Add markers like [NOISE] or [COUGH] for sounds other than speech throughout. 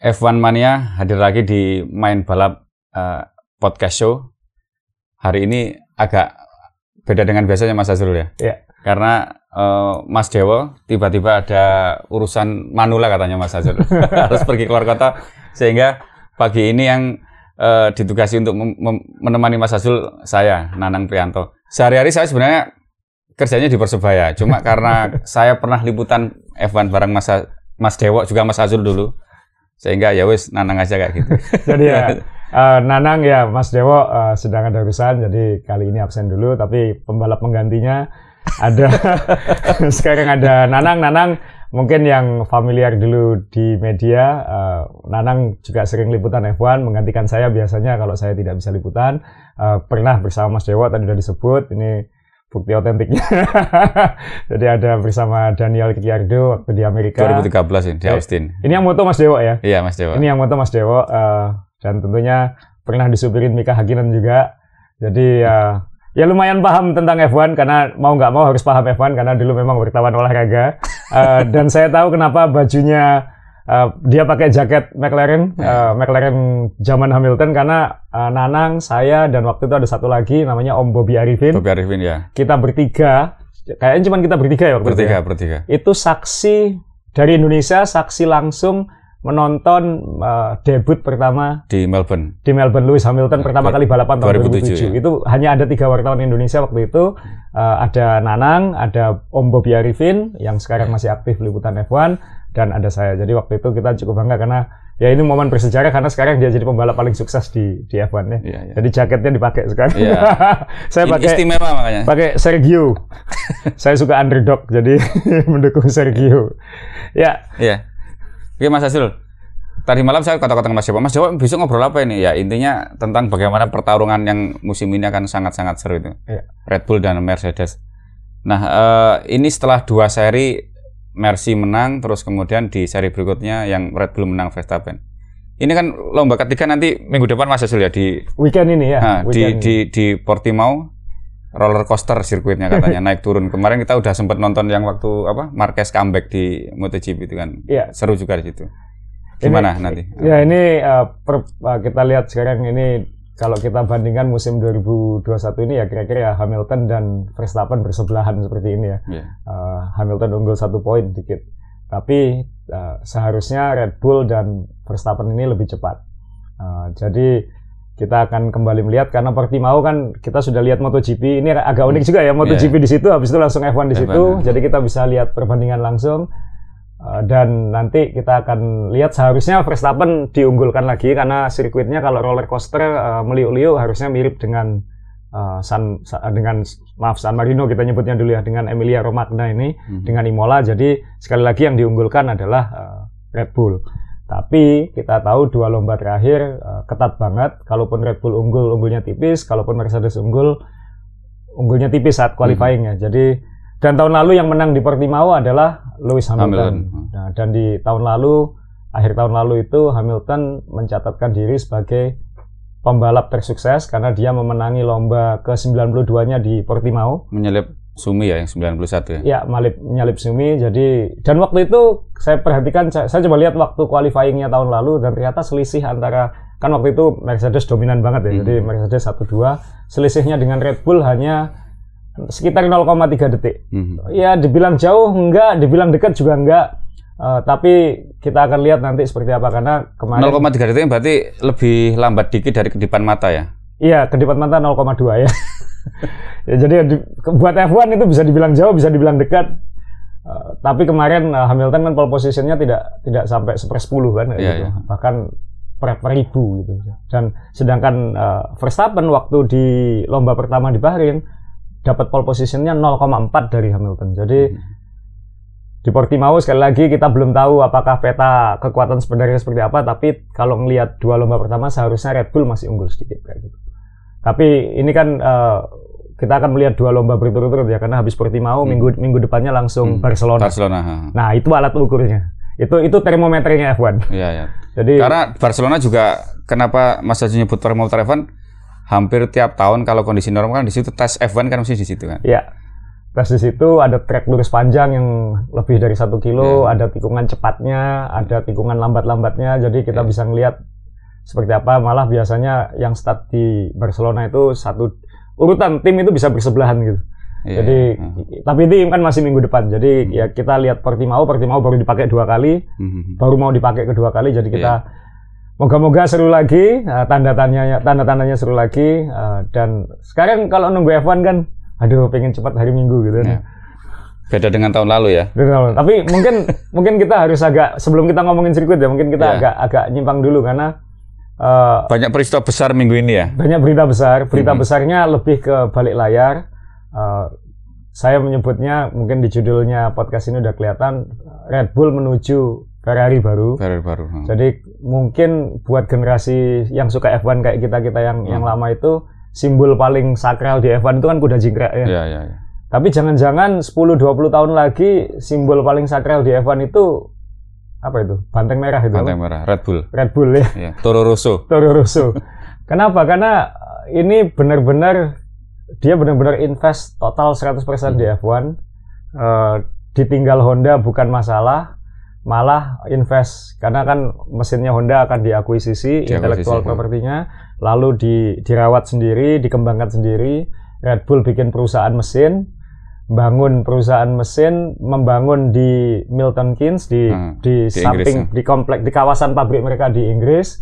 F1 Mania hadir lagi di Main Balap uh, Podcast Show. Hari ini agak beda dengan biasanya Mas Azrul ya. Iya. Karena uh, Mas Dewo tiba-tiba ada urusan manula katanya Mas Azrul. [LAUGHS] Harus pergi keluar kota sehingga pagi ini yang uh, ditugasi untuk menemani Mas Azrul saya Nanang Prianto. Sehari-hari saya sebenarnya kerjanya di Persebaya. Cuma karena [LAUGHS] saya pernah liputan F1 bareng Mas Mas Dewo juga Mas Azrul dulu sehingga ya wis nanang aja kayak gitu. [LAUGHS] jadi ya uh, [LAUGHS] nanang ya Mas Dewo uh, sedang ada urusan jadi kali ini absen dulu tapi pembalap penggantinya ada [LAUGHS] sekarang ada Nanang Nanang mungkin yang familiar dulu di media uh, Nanang juga sering liputan F1 menggantikan saya biasanya kalau saya tidak bisa liputan uh, pernah bersama Mas Dewo tadi sudah disebut ini bukti otentiknya. [LAUGHS] Jadi ada bersama Daniel Ricciardo waktu di Amerika. 2013 ini di Austin. Ini yang moto Mas Dewo ya? Iya Mas Dewo. Ini yang moto Mas Dewo uh, dan tentunya pernah disupirin Mika Hakkinen juga. Jadi uh, ya lumayan paham tentang F1 karena mau nggak mau harus paham F1 karena dulu memang wartawan olahraga. Uh, dan saya tahu kenapa bajunya Uh, dia pakai jaket McLaren, uh, McLaren zaman Hamilton karena uh, Nanang, saya dan waktu itu ada satu lagi namanya Om Bobby Arifin. Bobby Arifin ya. Kita bertiga, kayaknya cuma kita bertiga ya waktu bertiga, itu. Ya? Bertiga, Itu saksi dari Indonesia, saksi langsung menonton uh, debut pertama di Melbourne. Di Melbourne Lewis Hamilton pertama kali balapan tahun 2007. 2007. Ya? Itu hanya ada tiga wartawan Indonesia waktu itu. Uh, ada Nanang, ada Om Bobby Arifin yang sekarang masih aktif liputan F1 dan ada saya. Jadi waktu itu kita cukup bangga karena ya ini momen bersejarah karena sekarang dia jadi pembalap paling sukses di di F1 ya. Iya, iya. Jadi jaketnya dipakai sekarang. Iya. [LAUGHS] saya pakai istimewa makanya. Pakai Sergio. [LAUGHS] saya suka underdog jadi [LAUGHS] mendukung Sergio. Ya. Iya. Oke Mas Hasil. Tadi malam saya kata-kata Mas Jawa, Mas Jawa besok ngobrol apa ini? Ya intinya tentang bagaimana pertarungan yang musim ini akan sangat-sangat seru itu. Iya. Red Bull dan Mercedes. Nah, uh, ini setelah dua seri Mercy menang, terus kemudian di seri berikutnya yang Red Bull menang Verstappen. Ini kan lomba ketiga nanti minggu depan Mas Asul ya di weekend ini ya. Nah, di, di di Portimao roller coaster sirkuitnya katanya [LAUGHS] naik turun. Kemarin kita udah sempat nonton yang waktu apa Marquez comeback di MotoGP itu kan. Iya. Seru juga di situ. Gimana ini, nanti? Ya ini uh, per, uh, kita lihat sekarang ini kalau kita bandingkan musim 2021 ini ya kira-kira ya Hamilton dan Verstappen bersebelahan seperti ini ya. Yeah. Iya. Uh, Hamilton unggul satu poin dikit. Tapi uh, seharusnya Red Bull dan Verstappen ini lebih cepat. Uh, jadi kita akan kembali melihat karena Portimao kan kita sudah lihat MotoGP ini agak unik juga ya MotoGP yeah. di situ habis itu langsung F1 di situ. F1. Jadi kita bisa lihat perbandingan langsung Eh, dan nanti kita akan lihat seharusnya Verstappen diunggulkan lagi karena sirkuitnya kalau roller coaster uh, meliuk-liuk harusnya mirip dengan uh, San, dengan maaf San Marino. Kita nyebutnya dulu ya dengan Emilia Romagna ini hmm. dengan Imola. Jadi sekali lagi yang diunggulkan adalah uh, Red Bull. Tapi kita tahu dua lomba terakhir uh, ketat banget. Kalaupun Red Bull unggul unggulnya tipis. Kalaupun Mercedes unggul unggulnya tipis saat qualifying ya jadi dan tahun lalu yang menang di Portimao adalah Lewis Hamilton. Hamilton. Nah, dan di tahun lalu, akhir tahun lalu itu Hamilton mencatatkan diri sebagai pembalap tersukses karena dia memenangi lomba ke-92-nya di Portimao. Menyelip Sumi ya yang 91 ya. Ya, malip menyalip Sumi. Jadi dan waktu itu saya perhatikan saya, saya coba lihat waktu qualifyingnya tahun lalu dan ternyata selisih antara kan waktu itu Mercedes dominan banget ya. Mm -hmm. Jadi Mercedes 1-2, selisihnya dengan Red Bull hanya sekitar 0,3 detik. Mm-hmm. Ya dibilang jauh enggak, dibilang dekat juga enggak. Uh, tapi kita akan lihat nanti seperti apa karena kemarin 0,3 detik berarti lebih lambat dikit dari kedipan mata ya. Iya, kedipan mata 0,2 ya. [LAUGHS] ya jadi di, buat F1 itu bisa dibilang jauh, bisa dibilang dekat. Uh, tapi kemarin uh, Hamilton kan pole positionnya tidak tidak sampai sepersepuluh kan yeah, gitu. Yeah. Bahkan per, per ribu gitu. Dan sedangkan uh, Verstappen waktu di lomba pertama di Bahrain dapat pole positionnya 0,4 dari Hamilton. Jadi hmm. di Portimao sekali lagi kita belum tahu apakah peta kekuatan sebenarnya seperti apa. Tapi kalau melihat dua lomba pertama seharusnya Red Bull masih unggul sedikit kayak gitu. Tapi ini kan uh, kita akan melihat dua lomba berturut-turut ya karena habis Portimao hmm. minggu minggu depannya langsung hmm. Barcelona. Barcelona. Nah itu alat ukurnya. Itu itu termometernya F1. Iya ya. Jadi karena Barcelona juga kenapa Mas Haji nyebut termometer F1 hampir tiap tahun kalau kondisi normal kan di situ tes F1 kan mesti di situ kan. Iya. tes di situ ada trek lurus panjang yang lebih dari satu kilo, yeah. ada tikungan cepatnya, ada tikungan lambat-lambatnya, jadi kita yeah. bisa ngelihat seperti apa. Malah biasanya yang start di Barcelona itu satu urutan tim itu bisa bersebelahan gitu. Yeah. Jadi, uh. tapi itu kan masih minggu depan. Jadi hmm. ya kita lihat Portimao, Portimao baru dipakai dua kali, hmm. baru mau dipakai kedua kali. Jadi kita yeah. Moga-moga seru lagi, uh, tanda tandanya tanda tandanya seru lagi. Uh, dan sekarang kalau nunggu F1 kan aduh pengen cepat hari Minggu gitu ya. Beda dengan tahun lalu ya. Betul. Tapi mungkin [LAUGHS] mungkin kita harus agak sebelum kita ngomongin sirkuit ya, mungkin kita yeah. agak agak nyimpang dulu karena uh, banyak peristiwa besar minggu ini ya. Banyak berita besar. Berita mm -hmm. besarnya lebih ke balik layar. Uh, saya menyebutnya mungkin di judulnya podcast ini udah kelihatan Red Bull menuju Ferrari baru. Ferrari baru. Hmm. Jadi mungkin buat generasi yang suka F1 kayak kita kita yang hmm. yang lama itu simbol paling sakral di F1 itu kan kuda jingkrak ya. Iya, iya, iya. Tapi jangan-jangan 10-20 tahun lagi simbol paling sakral di F1 itu apa itu? Banteng merah itu. Banteng merah, Red Bull. Red Bull ya. Iya. Toro Rosso. [LAUGHS] Toro Rosso. Kenapa? Karena ini benar-benar dia benar-benar invest total 100% hmm. di F1. Uh, ditinggal Honda bukan masalah, malah invest karena kan mesinnya Honda akan diakuisisi, diakuisisi intelektual propertinya lalu di, dirawat sendiri, dikembangkan sendiri. Red Bull bikin perusahaan mesin, bangun perusahaan mesin, membangun di Milton Keynes di hmm, di, di samping Inggris, ya. di komplek di kawasan pabrik mereka di Inggris.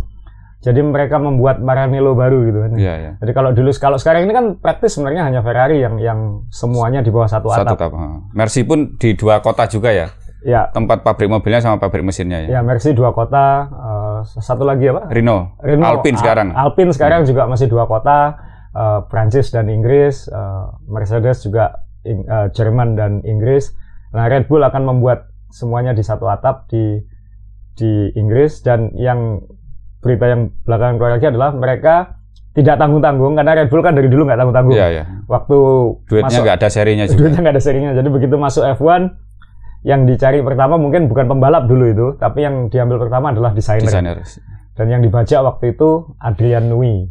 Jadi mereka membuat Maranello baru gitu kan. Ya, ya. Jadi kalau dulu kalau sekarang ini kan praktis sebenarnya hanya Ferrari yang yang semuanya di bawah satu atap. Satu atap. Mercy pun di dua kota juga ya. Ya. Tempat pabrik mobilnya sama pabrik mesinnya ya. Ya, Mercy dua kota, uh, satu lagi apa? Renault. Renault. Alpine sekarang. Alpine sekarang hmm. juga masih dua kota, uh, Prancis dan Inggris, uh, Mercedes juga in, uh, Jerman dan Inggris. Nah, Red Bull akan membuat semuanya di satu atap di di Inggris dan yang berita yang belakangan keluar lagi adalah mereka tidak tanggung-tanggung karena Red Bull kan dari dulu nggak tanggung-tanggung. Iya, iya. Waktu duitnya nggak ada serinya juga. Duitnya nggak ada serinya. Jadi begitu masuk F1 yang dicari pertama mungkin bukan pembalap dulu itu, tapi yang diambil pertama adalah desainer. Desainer. Dan yang dibajak waktu itu Adrian Nui.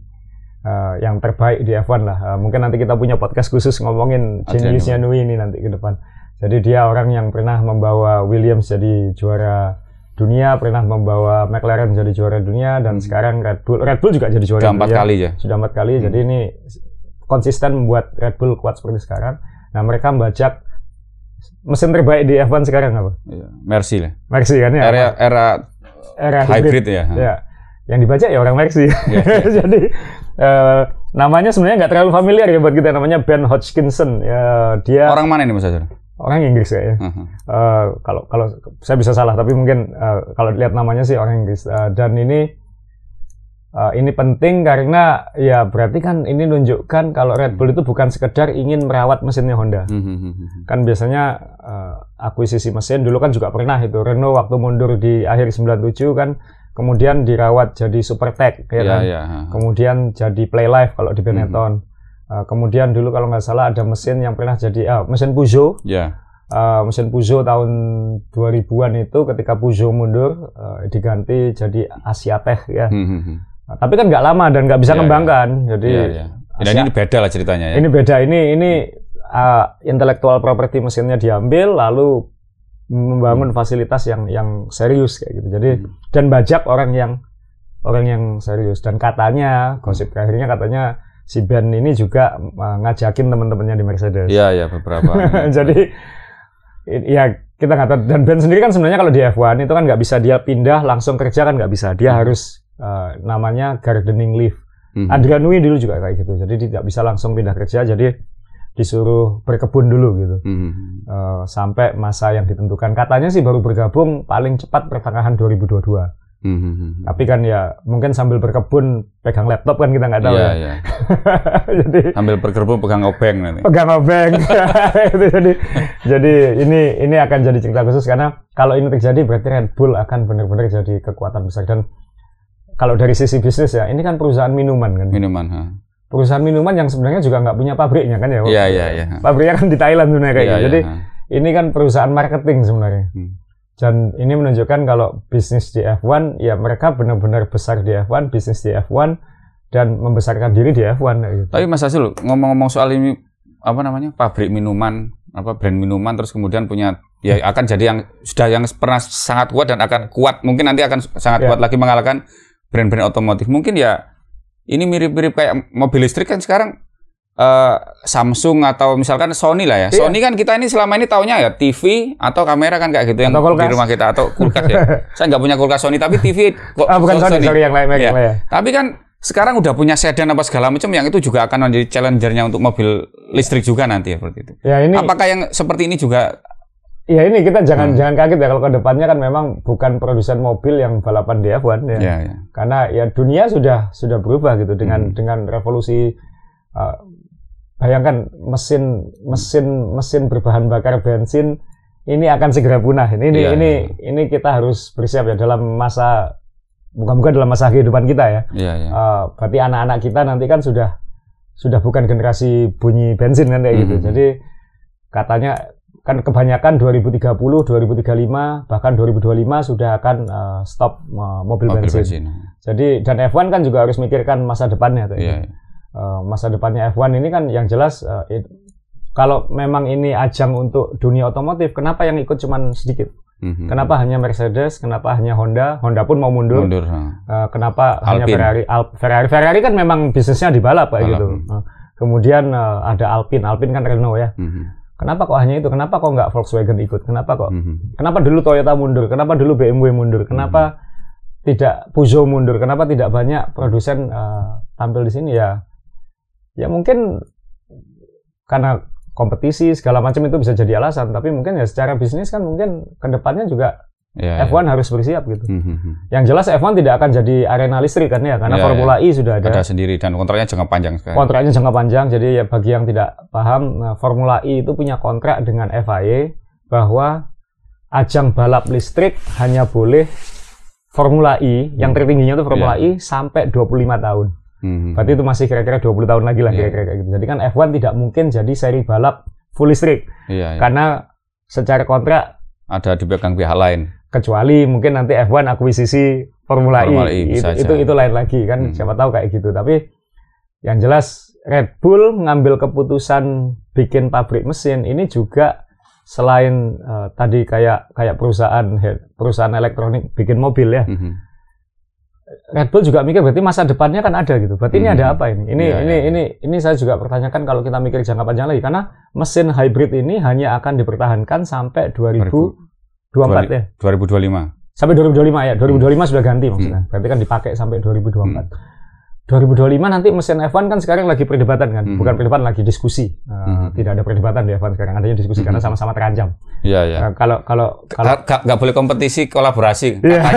Uh, yang terbaik di F1 lah. Uh, mungkin nanti kita punya podcast khusus ngomongin geniusnya Nui ini nanti ke depan. Jadi dia orang yang pernah membawa Williams jadi juara dunia, pernah membawa McLaren jadi juara dunia dan hmm. sekarang Red Bull Red Bull juga jadi juara Sudah empat kali ya. Sudah empat kali. Hmm. Jadi ini konsisten membuat Red Bull kuat seperti sekarang. Nah mereka membajak mesin terbaik di F1 sekarang apa? Iya, Mercy lah. Mercy kan ya. Era era era hybrid, hybrid ya. Ya. Yang dibaca ya orang Mercy. Yeah. [LAUGHS] Jadi uh, namanya sebenarnya nggak terlalu familiar ya buat kita namanya Ben Hodgkinson. Ya, dia Orang mana ini Mas Azhar? Orang Inggris kayaknya. Uh -huh. uh, kalau kalau saya bisa salah tapi mungkin uh, kalau lihat namanya sih orang Inggris. Uh, dan ini Uh, ini penting karena ya berarti kan ini nunjukkan kalau Red Bull itu bukan sekedar ingin merawat mesinnya Honda. Hmm, hmm, hmm, kan biasanya uh, akuisisi mesin dulu kan juga pernah itu Renault waktu mundur di akhir 97 kan kemudian dirawat jadi Super Tech ya, ya kan. Ya. Kemudian jadi Play Life kalau di Benetton. Uh, kemudian dulu kalau nggak salah ada mesin yang pernah jadi uh, mesin Peugeot. Ya. Uh, mesin Peugeot tahun 2000-an itu ketika Peugeot mundur uh, diganti jadi Asia Tech ya. Hmm, Nah, tapi kan nggak lama dan nggak bisa yeah, kembangkan. Yeah. Jadi yeah, yeah. Ini beda lah ceritanya ya. Ini beda. Ini ini uh, intelektual property mesinnya diambil lalu membangun hmm. fasilitas yang yang serius kayak gitu. Jadi hmm. dan bajak orang yang orang yang serius dan katanya gosip akhirnya katanya si Ben ini juga uh, ngajakin teman-temannya di Mercedes. Iya iya beberapa. [LAUGHS] Jadi ya kita nggak tahu dan Ben sendiri kan sebenarnya kalau di F1 itu kan nggak bisa dia pindah langsung kerja kan nggak bisa. Dia hmm. harus uh, namanya gardening leave. Hmm. Adrian Nui dulu juga kayak gitu. Jadi tidak bisa langsung pindah kerja. Jadi disuruh berkebun dulu gitu hmm. uh, sampai masa yang ditentukan. Katanya sih baru bergabung paling cepat pertengahan 2022. Hmm. Tapi kan ya mungkin sambil berkebun pegang laptop kan kita nggak tahu yeah, ya. Yeah. [LAUGHS] jadi sambil berkebun pegang obeng nanti. Pegang obeng. [LAUGHS] jadi jadi ini ini akan jadi cerita khusus karena kalau ini terjadi berarti Red Bull akan benar-benar jadi kekuatan besar dan kalau dari sisi bisnis ya, ini kan perusahaan minuman kan. Minuman. Ha. Perusahaan minuman yang sebenarnya juga nggak punya pabriknya kan ya. Iya iya iya. Pabriknya kan di Thailand sebenarnya kayak ya, gitu. Jadi ya, ini kan perusahaan marketing sebenarnya. Hmm. Dan ini menunjukkan kalau bisnis di F1 ya mereka benar-benar besar di F1, bisnis di F1 dan membesarkan diri di F1 gitu. Tapi Mas Azul ngomong-ngomong soal ini apa namanya pabrik minuman apa brand minuman terus kemudian punya ya akan jadi yang sudah yang pernah sangat kuat dan akan kuat mungkin nanti akan sangat yeah. kuat lagi mengalahkan brand-brand otomotif mungkin ya ini mirip-mirip kayak mobil listrik kan sekarang uh, Samsung atau misalkan Sony lah ya. Yeah. Sony kan kita ini selama ini taunya ya TV atau kamera kan kayak gitu yang di rumah kita atau [LAUGHS] kulkas ya. Saya nggak punya kulkas Sony tapi TV kok ah, bukan Sony, Sony, sorry yang lain ya. ya. Tapi kan sekarang udah punya sedan apa segala macam yang itu juga akan menjadi challengernya untuk mobil listrik juga nanti ya seperti itu. Ya ini apakah yang seperti ini juga Ya ini kita jangan hmm. jangan kaget ya kalau ke depannya kan memang bukan produsen mobil yang balapan di F1 ya. ya, ya. Karena ya dunia sudah sudah berubah gitu dengan hmm. dengan revolusi uh, bayangkan mesin mesin mesin berbahan bakar bensin ini akan segera punah. Ini ini ya, ini ya. ini kita harus bersiap ya dalam masa bukan-bukan dalam masa kehidupan kita ya. Iya, iya. Uh, berarti anak-anak kita nanti kan sudah sudah bukan generasi bunyi bensin kan kayak mm -hmm. gitu. Jadi katanya kan kebanyakan 2030, 2035, bahkan 2025 sudah akan uh, stop uh, mobil, mobil bensin. bensin. Jadi dan F1 kan juga harus mikirkan masa depannya tuh. Iya, iya. Uh, masa depannya F1 ini kan yang jelas uh, it, kalau memang ini ajang untuk dunia otomotif, kenapa yang ikut cuma sedikit? Mm-hmm. Kenapa hanya Mercedes? Kenapa hanya Honda? Honda pun mau mundur. mundur uh, kenapa Alpine. hanya Ferrari? Al Ferrari? Ferrari kan memang bisnisnya di balap kayak gitu. Uh, kemudian uh, ada Alpine. Alpine kan Renault ya. Mm-hmm. Kenapa kok hanya itu? Kenapa kok nggak Volkswagen ikut? Kenapa kok? Mm-hmm. Kenapa dulu Toyota mundur? Kenapa dulu BMW mundur? Kenapa mm-hmm. tidak Peugeot mundur? Kenapa tidak banyak produsen uh, tampil di sini ya? Ya mungkin karena kompetisi segala macam itu bisa jadi alasan tapi mungkin ya secara bisnis kan mungkin ke depannya juga ya, F1 ya. harus bersiap gitu. Mm-hmm. Yang jelas F1 tidak akan jadi arena listrik kan ya karena ya, Formula ya. E sudah ada. Ada sendiri dan kontraknya jangka panjang sekali. Kontraknya jangka panjang jadi ya bagi yang tidak paham nah, Formula E itu punya kontrak dengan FIA bahwa ajang balap listrik hanya boleh Formula E yang hmm. tertingginya itu Formula yeah. E sampai 25 tahun. Hmm. Berarti itu masih kira-kira 20 tahun lagi lah yeah. kira-kira gitu. Jadi kan F1 tidak mungkin jadi seri balap full listrik. Yeah, yeah. Karena secara kontrak ada dipegang pihak lain. Kecuali mungkin nanti F1 akuisisi Formula, Formula E, e itu, itu itu lain lagi kan hmm. siapa tahu kayak gitu. Tapi yang jelas Red Bull ngambil keputusan bikin pabrik mesin ini juga selain uh, tadi kayak kayak perusahaan perusahaan elektronik bikin mobil ya. Mm -hmm Red Bull juga mikir berarti masa depannya kan ada gitu. Berarti hmm. ini ada apa ini? Ini ya, ini ya. ini ini saya juga pertanyakan kalau kita mikir jangka panjang lagi karena mesin hybrid ini hanya akan dipertahankan sampai 2024 20, ya. 2025. Sampai 2025 ya. 2025 hmm. sudah ganti maksudnya. Hmm. Berarti kan dipakai sampai 2024. Hmm. 2025 nanti mesin F1 kan sekarang lagi perdebatan kan, hmm. bukan perdebatan lagi diskusi. Uh, hmm. Tidak ada perdebatan di F1 sekarang, adanya diskusi hmm. karena sama-sama terancam. Iya iya. Uh, kalau kalau kalau nggak boleh kompetisi kolaborasi. Iya. [LAUGHS]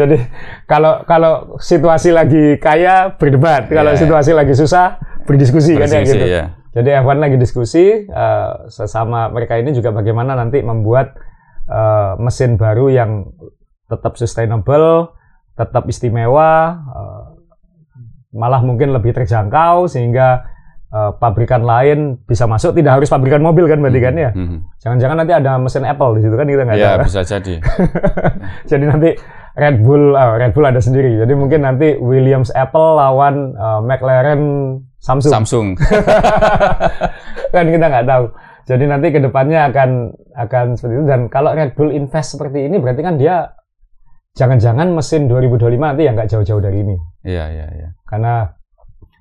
Jadi kalau kalau situasi lagi kaya berdebat, kalau yeah. situasi lagi susah berdiskusi kan ya gitu. Yeah. Jadi F1 lagi diskusi uh, sesama mereka ini juga bagaimana nanti membuat uh, mesin baru yang tetap sustainable, tetap istimewa, uh, malah mungkin lebih terjangkau sehingga uh, pabrikan lain bisa masuk tidak harus pabrikan mobil kan berarti kan ya. Mm-hmm. Jangan-jangan nanti ada mesin Apple di situ kan kita nggak yeah, tahu. Iya bisa jadi. [LAUGHS] jadi nanti Red Bull, uh, Red Bull ada sendiri. Jadi mungkin nanti Williams Apple lawan uh, McLaren Samsung. Samsung. [LAUGHS] kan kita nggak tahu. Jadi nanti ke depannya akan akan seperti itu. Dan kalau Red Bull invest seperti ini, berarti kan dia jangan-jangan mesin 2025 nanti yang nggak jauh-jauh dari ini. Iya iya iya. Karena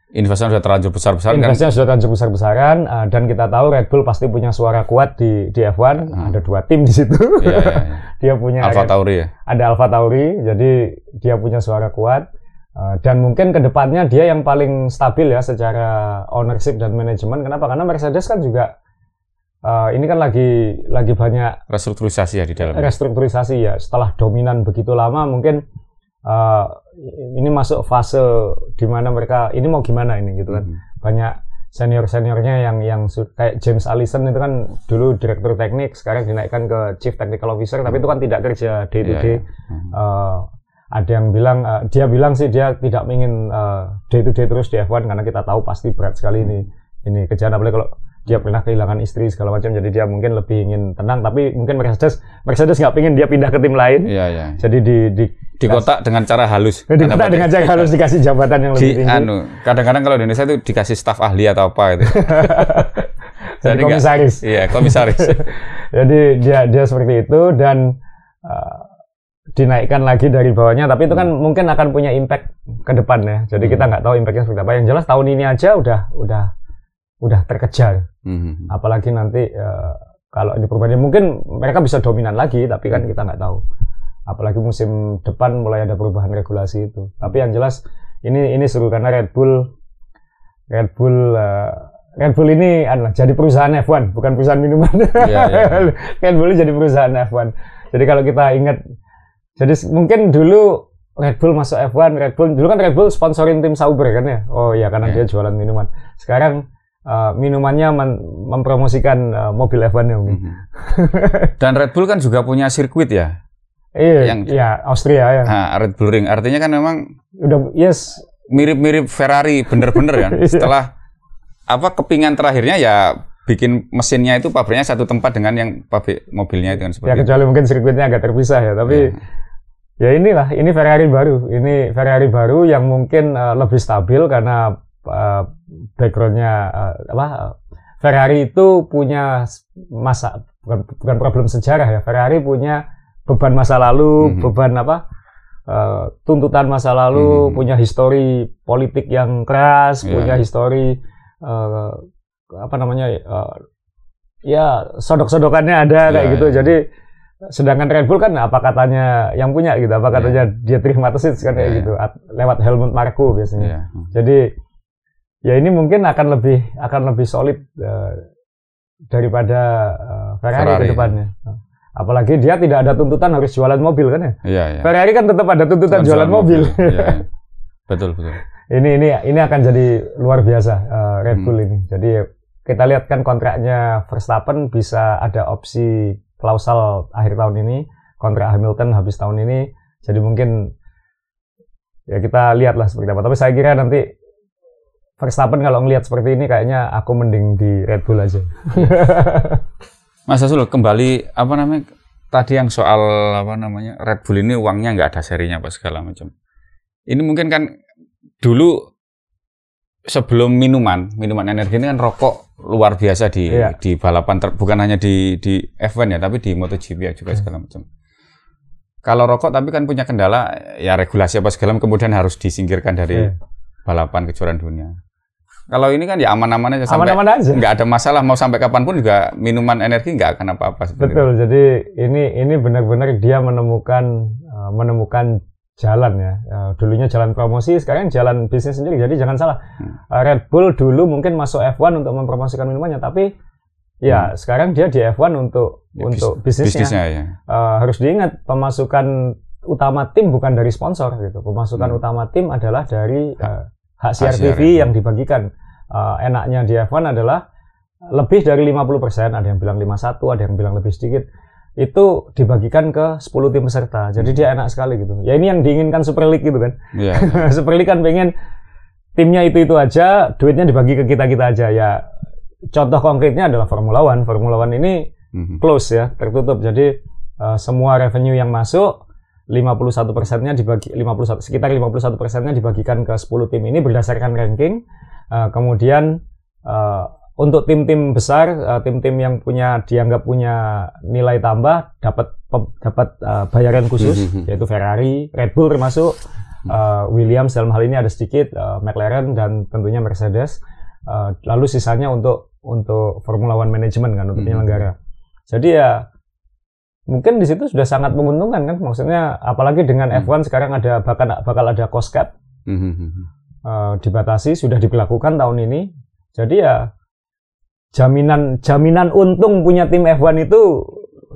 investasinya sudah terlanjur besar-besaran kan? Investasinya sudah terlanjur besar-besaran uh, dan kita tahu Red Bull pasti punya suara kuat di di F1. Hmm. Ada dua tim di situ. Iya, iya, iya. [LAUGHS] dia punya Alfa Tauri ya. Ada Alfa Tauri, jadi dia punya suara kuat. Uh, dan mungkin ke depannya dia yang paling stabil ya secara ownership dan manajemen. Kenapa? Karena Mercedes kan juga uh, ini kan lagi lagi banyak restrukturisasi ya di dalam. Restrukturisasi ya. Setelah dominan begitu lama, mungkin uh, ini masuk fase di mana mereka ini mau gimana ini gitu kan. Hmm. Banyak senior seniornya yang yang kayak James Allison itu kan dulu direktur teknik sekarang dinaikkan ke chief technical officer tapi itu kan tidak kerja day to iya, day. Yeah, yeah. Uh, ada yang bilang uh, dia bilang sih dia tidak ingin uh, day to day terus di F1 karena kita tahu pasti berat sekali ini ini kerjaan apalagi kalau dia pernah kehilangan istri segala macam jadi dia mungkin lebih ingin tenang tapi mungkin Mercedes Mercedes nggak pengen dia pindah ke tim lain iya, iya. jadi di di di kota dengan cara halus di kota dengan cara halus dikasih jabatan yang lebih di, tinggi anu kadang-kadang kalau di Indonesia itu dikasih staf ahli atau apa itu [LAUGHS] jadi komisaris. Iya, komisaris. [LAUGHS] jadi dia dia seperti itu dan uh, dinaikkan lagi dari bawahnya, tapi itu kan hmm. mungkin akan punya impact ke depan ya. Jadi hmm. kita nggak tahu impactnya seperti apa. Yang jelas tahun ini aja udah udah udah terkejar. Hmm. Apalagi nanti uh, kalau ini perubahannya mungkin mereka bisa dominan lagi, tapi kan hmm. kita nggak tahu. Apalagi musim depan mulai ada perubahan regulasi itu. Tapi yang jelas ini ini seru karena Red Bull Red Bull uh, Red Bull ini adalah jadi perusahaan F1 bukan perusahaan minuman. Yeah, [LAUGHS] yeah. Red Bull jadi perusahaan F1. Jadi kalau kita ingat jadi mungkin dulu Red Bull masuk F1, Red Bull dulu kan Red Bull sponsorin tim Sauber kan ya. Oh iya karena yeah. dia jualan minuman. Sekarang uh, minumannya men mempromosikan uh, mobil F1 ya mungkin. Mm -hmm. Dan Red Bull kan juga punya sirkuit ya. Iya, yang iya Austria ya. Nah, Red Bull Ring artinya kan memang udah yes mirip-mirip Ferrari bener-bener kan. [LAUGHS] Iya. Setelah apa kepingan terakhirnya ya bikin mesinnya itu pabriknya satu tempat dengan yang pabrik mobilnya itu kan seperti Ya kecuali itu. mungkin sirkuitnya agak terpisah ya, tapi ya, ya inilah ini Ferrari baru. Ini Ferrari baru yang mungkin uh, lebih stabil karena uh, backgroundnya uh, apa Ferrari itu punya masa bukan bukan problem sejarah ya. Ferrari punya beban masa lalu, mm-hmm. beban apa? Uh, tuntutan masa lalu, mm-hmm. punya histori politik yang keras, yeah. punya histori uh, apa namanya? Uh, ya sodok-sodokannya ada yeah, kayak gitu. Yeah. Jadi sedangkan Red Bull kan apa katanya yang punya gitu, apa katanya yeah. dia terima kan yeah, kayak yeah. gitu lewat Helmut Marko biasanya. Yeah. Jadi ya ini mungkin akan lebih akan lebih solid uh, daripada uh, Ferrari, Ferrari ke depannya. Ya. Apalagi dia tidak ada tuntutan harus jualan mobil kan ya? Iya, iya. Ferrari kan tetap ada tuntutan jualan, jualan mobil. mobil. Iya, iya. [LAUGHS] Betul, betul. ini ini ini akan jadi luar biasa uh, Red Bull hmm. ini. Jadi kita lihat kan kontraknya Verstappen bisa ada opsi klausal akhir tahun ini, kontrak Hamilton habis tahun ini. Jadi mungkin ya kita lihatlah seperti apa. Tapi saya kira nanti Verstappen kalau ngelihat seperti ini kayaknya aku mending di Red Bull aja. [LAUGHS] Mas Asul kembali apa namanya tadi yang soal apa namanya Red Bull ini uangnya nggak ada serinya apa segala macam. Ini mungkin kan dulu sebelum minuman minuman energi ini kan rokok luar biasa di iya. di balapan ter, bukan hanya di di F1 ya tapi di MotoGP juga hmm. segala macam. Kalau rokok tapi kan punya kendala ya regulasi apa segala kemudian harus disingkirkan dari iya. balapan kejuaraan dunia. Kalau ini kan ya aman-aman aja sampai aman-aman aja. nggak ada masalah mau sampai kapan pun juga minuman energi nggak akan apa-apa. Betul. Itu. Jadi ini ini benar-benar dia menemukan uh, menemukan jalan ya. Uh, dulunya jalan promosi, sekarang jalan bisnis sendiri. Jadi jangan salah. Hmm. Uh, Red Bull dulu mungkin masuk F1 untuk mempromosikan minumannya, tapi ya hmm. sekarang dia di F1 untuk ya, untuk bis, bisnisnya. bisnisnya ya. uh, harus diingat pemasukan utama tim bukan dari sponsor gitu. Pemasukan hmm. utama tim adalah dari uh, hak siar TV yang dibagikan. Uh, enaknya di F1 adalah lebih dari 50%, ada yang bilang 51, ada yang bilang lebih sedikit. Itu dibagikan ke 10 tim peserta. Jadi dia enak sekali gitu. Ya ini yang diinginkan Super League gitu kan. Yeah. [LAUGHS] Super League kan pengen timnya itu-itu aja, duitnya dibagi ke kita-kita aja. Ya contoh konkretnya adalah Formula One. Formula One ini mhm. close ya, tertutup. Jadi uh, semua revenue yang masuk 51 persennya dibagi 51 sekitar 51 persennya dibagikan ke 10 tim ini berdasarkan ranking. Uh, kemudian uh, untuk tim-tim besar, uh, tim-tim yang punya dianggap punya nilai tambah dapat dapat uh, bayaran khusus mm -hmm. yaitu Ferrari, Red Bull termasuk uh, Williams dalam hal ini ada sedikit, uh, McLaren dan tentunya Mercedes. Uh, lalu sisanya untuk untuk Formula One Management kan untuk penyelenggara. -hmm. Jadi ya mungkin di situ sudah sangat menguntungkan kan maksudnya apalagi dengan hmm. F1 sekarang ada bahkan bakal ada cost cap hmm. uh, dibatasi sudah diberlakukan tahun ini jadi ya jaminan jaminan untung punya tim F1 itu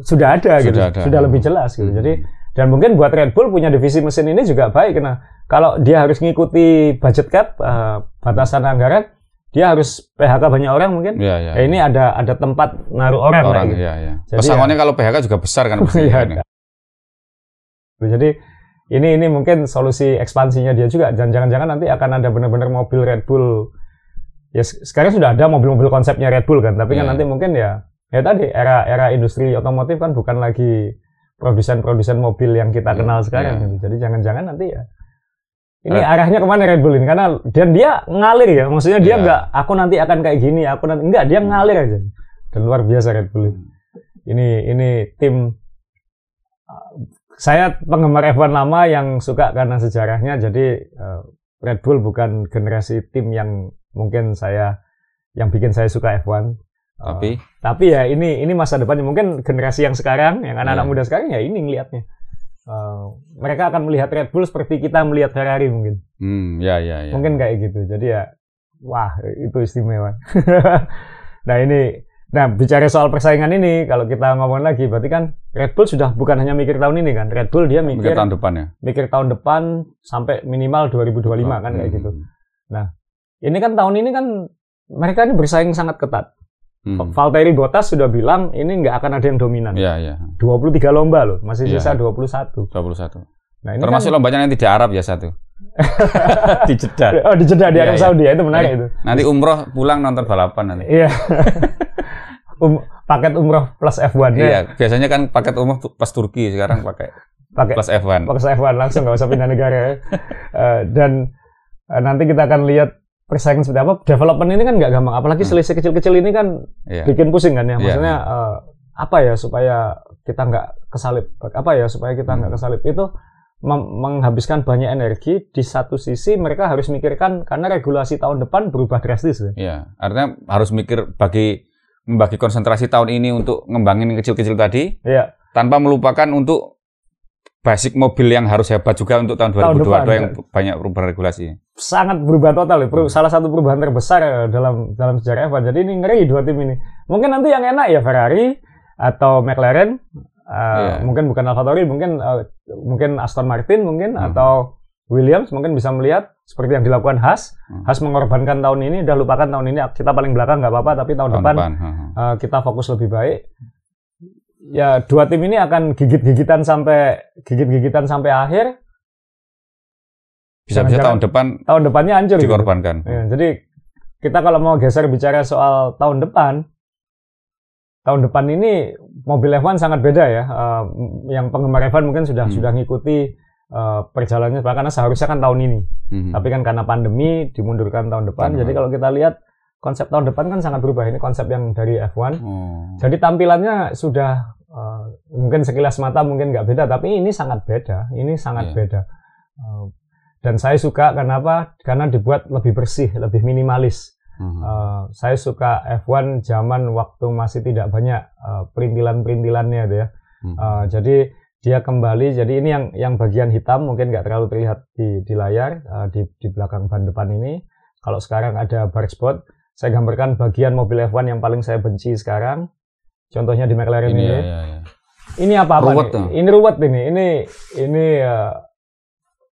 sudah ada sudah gitu ada. sudah lebih jelas gitu hmm. jadi dan mungkin buat Red Bull punya divisi mesin ini juga baik karena kalau dia harus mengikuti budget cap uh, batasan anggaran dia harus PHK banyak orang mungkin. Ya, ya, ya. ini ada ada tempat naruh orang. Orang, ya, ya. Jadi Pesangonnya ya, kalau PHK juga besar kan. [LAUGHS] ya, Jadi ini ini mungkin solusi ekspansinya dia juga. Dan jangan-jangan nanti akan ada benar-benar mobil Red Bull. Ya sekarang sudah ada mobil-mobil konsepnya Red Bull kan. Tapi ya, kan nanti mungkin ya ya tadi era era industri otomotif kan bukan lagi produsen-produsen mobil yang kita ya, kenal sekarang. Ya. Jadi jangan-jangan nanti ya ini arahnya ke mana Red Bull ini karena dan dia ngalir ya maksudnya dia Iya. nggak aku nanti akan kayak gini aku nanti enggak dia ngalir aja dan luar biasa Red Bull ini ini ini tim uh, saya penggemar F1 lama yang suka karena sejarahnya jadi uh, Red Bull bukan generasi tim yang mungkin saya yang bikin saya suka F1 Uh, Tapi? tapi ya ini ini masa depannya. Mungkin generasi yang sekarang yang anak-anak Iya. muda sekarang ya ini ngelihatnya. Uh, mereka akan melihat Red Bull seperti kita melihat Ferrari mungkin. Hmm, ya ya ya. mungkin kayak gitu. Jadi ya wah itu istimewa. [LAUGHS] Nah ini nah bicara soal persaingan ini kalau kita ngomong lagi berarti kan Red Bull sudah bukan hanya mikir tahun ini kan? Red Bull dia Mungkin mikir tahun depan ya. mikir tahun depan sampai minimal 2025 kan kayak Hmm. gitu ini kan tahun ini kan mereka ini bersaing sangat ketat Hmm. Valtteri Bottas sudah bilang ini nggak akan ada yang dominan Ya ya. 23 lomba loh masih Iya. sisa 21 21. nah ini Termasuk kan, lombanya nanti di Arab ya satu. [LAUGHS] di Jeddah. oh di Jeddah di Iya, Arab iya. Saudi ya itu menarik itu Nanti umroh pulang nonton balapan nanti. Iya. [LAUGHS] um, paket umroh plus F1 ya. Iya, biasanya kan paket umroh pas Turki, sekarang pakai Pakai plus F1. pakai F1 langsung nggak usah pindah negara ya. [LAUGHS] Eh, dan eh, nanti kita akan lihat persaingan seperti apa. Development ini kan nggak gampang, apalagi Hmm. selisih kecil-kecil ini kan Iya. bikin pusing kan ya. Iya. Maksudnya eh, apa ya supaya kita nggak kesalip? Apa ya supaya kita nggak Hmm. kesalip itu menghabiskan banyak energi. Di satu sisi mereka harus mikirkan karena regulasi tahun depan berubah drastis. Ya. Iya, artinya harus mikir bagi membagi konsentrasi tahun ini untuk ngembangin kecil-kecil tadi Iya. tanpa melupakan untuk basic mobil yang harus hebat juga untuk tahun Tahun 2022 depan, yang ya. banyak perubahan regulasi. sangat berubah total ya. Hmm. Salah satu perubahan terbesar ya dalam dalam sejarah F1. Jadi ini ngeri dua tim ini. Mungkin nanti yang enak ya Ferrari atau McLaren. Uh, Iya. Mungkin bukan AlphaTauri, mungkin uh, mungkin Aston Martin mungkin Hmm. atau Williams mungkin bisa melihat seperti yang dilakukan Haas. Hmm. Haas mengorbankan tahun ini, udah lupakan tahun ini kita paling belakang nggak apa-apa, tapi tahun, Tahun depan, depan. uh, kita fokus lebih baik. Ya dua tim ini akan gigit-gigitan sampai gigit-gigitan sampai akhir. Bisa-bisa tahun depan Tahun depannya hancur. gitu. dikorbankan. Ya, jadi kita kalau mau geser bicara soal tahun depan, tahun depan ini mobil F1 sangat beda ya. Eh, yang penggemar F1 mungkin sudah Hmm. sudah ngikuti eh, perjalanannya karena seharusnya kan tahun ini. Mhm. Tapi kan karena pandemi dimundurkan tahun depan. Tahun Jadi depan. kalau kita lihat konsep tahun depan kan sangat berubah. Ini konsep yang dari F1. Oh. Jadi tampilannya sudah eh, mungkin sekilas mata mungkin nggak beda, tapi ini sangat beda. Ini sangat Iya. beda. Eh, dan saya suka kenapa? Karena dibuat lebih bersih, lebih minimalis. Eh, saya suka F1 zaman waktu masih tidak banyak eh, perintilan-perintilannya itu ya. Eh, jadi dia kembali. Jadi ini yang yang bagian hitam mungkin nggak terlalu terlihat di di layar eh, di di belakang ban depan ini. Kalau sekarang ada bar spot, saya gambarkan bagian mobil F1 yang paling saya benci sekarang. Contohnya di McLaren ini ini. ya, ya, ya. Ini apa apa Ruwet nih? tuh. Ini ruwet ini. Ini ini eh,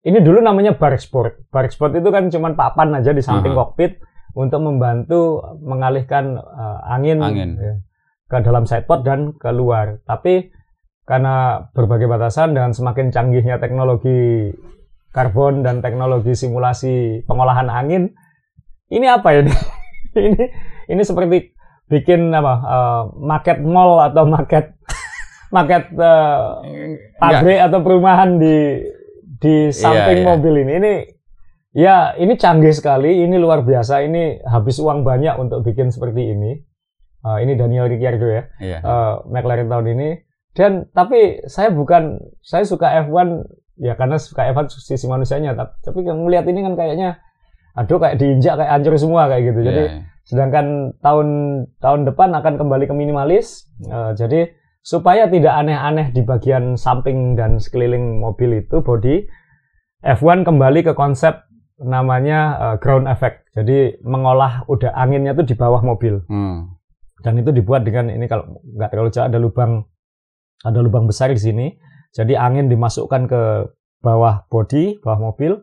ini dulu namanya bar sport. Bar sport itu kan cuma papan aja di samping Aha. kokpit untuk membantu mengalihkan eh, angin, Angin. ya, ke dalam sidepod dan keluar. Tapi karena berbagai batasan dan semakin canggihnya teknologi karbon dan teknologi simulasi pengolahan angin, ini apa ini? [LAUGHS] [LAUGHS] ini ini seperti bikin apa? eh, market mall atau market [LAUGHS] market eh, pabrik atau perumahan di di samping iya. mobil ini. Ini ya ini canggih sekali, ini luar biasa, ini habis uang banyak untuk bikin seperti ini. Eh, ini Daniel Ricciardo ya, Iya. eh, McLaren tahun ini. Dan tapi saya bukan saya suka F1 ya karena suka F1 sisi manusianya, tapi, tapi melihat ini kan kayaknya aduh kayak diinjak kayak hancur semua kayak gitu. Jadi Iya, iya. sedangkan tahun tahun depan akan kembali ke minimalis. Eh, jadi supaya tidak aneh-aneh di bagian samping dan sekeliling mobil itu body F1 kembali ke konsep namanya eh, ground effect. Jadi mengolah udah anginnya tuh di bawah mobil Hmm. dan itu dibuat dengan ini kalau nggak terlalu jauh ada lubang ada lubang besar di sini. Jadi angin dimasukkan ke bawah body, bawah mobil,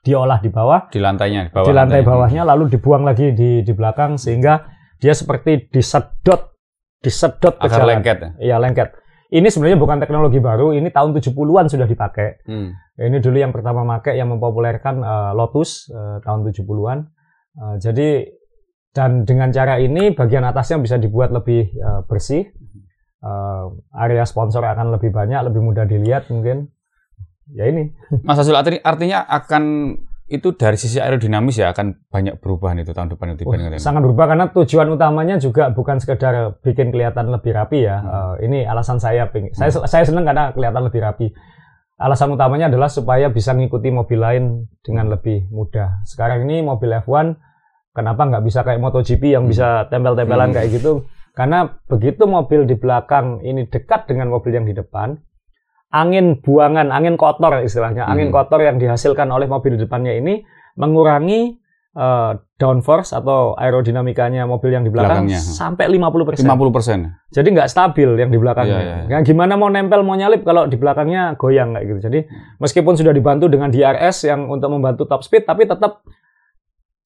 diolah di bawah Di lantainya, di bawah di lantai lantai. bawahnya lalu dibuang lagi di di belakang sehingga dia seperti disedot disedot ke Akar jalan. lengket. ya? Iya, lengket. Ini sebenarnya bukan teknologi baru, ini tahun 70-an sudah dipakai. Hmm. Ini dulu yang pertama pakai yang mempopulerkan eh, Lotus eh, tahun 70-an. Eh, jadi dan dengan cara ini bagian atasnya bisa dibuat lebih eh, bersih. Eh, area sponsor akan lebih banyak, lebih mudah dilihat mungkin. Ya ini. [LAUGHS] Mas Azul artinya akan itu dari sisi aerodinamis ya akan banyak perubahan itu tahun depan itu oh, sangat berubah karena tujuan utamanya juga bukan sekedar bikin kelihatan lebih rapi ya. Hmm. Uh, ini alasan saya pengen. Hmm. Saya saya senang karena kelihatan lebih rapi. Alasan utamanya adalah supaya bisa mengikuti mobil lain dengan lebih mudah. Sekarang ini mobil F1 kenapa nggak bisa kayak MotoGP yang hmm. bisa tempel-tempelan hmm. kayak gitu? Karena begitu mobil di belakang ini dekat dengan mobil yang di depan, angin buangan, angin kotor istilahnya, angin hmm. kotor yang dihasilkan oleh mobil di depannya ini mengurangi uh, downforce atau aerodinamikanya mobil yang di belakang Belakangnya. sampai 50%. 50%. Jadi nggak stabil yang di belakangnya. Yeah, yeah, yeah. Nah, gimana mau nempel mau nyalip kalau di belakangnya goyang kayak gitu. Jadi meskipun sudah dibantu dengan DRS yang untuk membantu top speed tapi tetap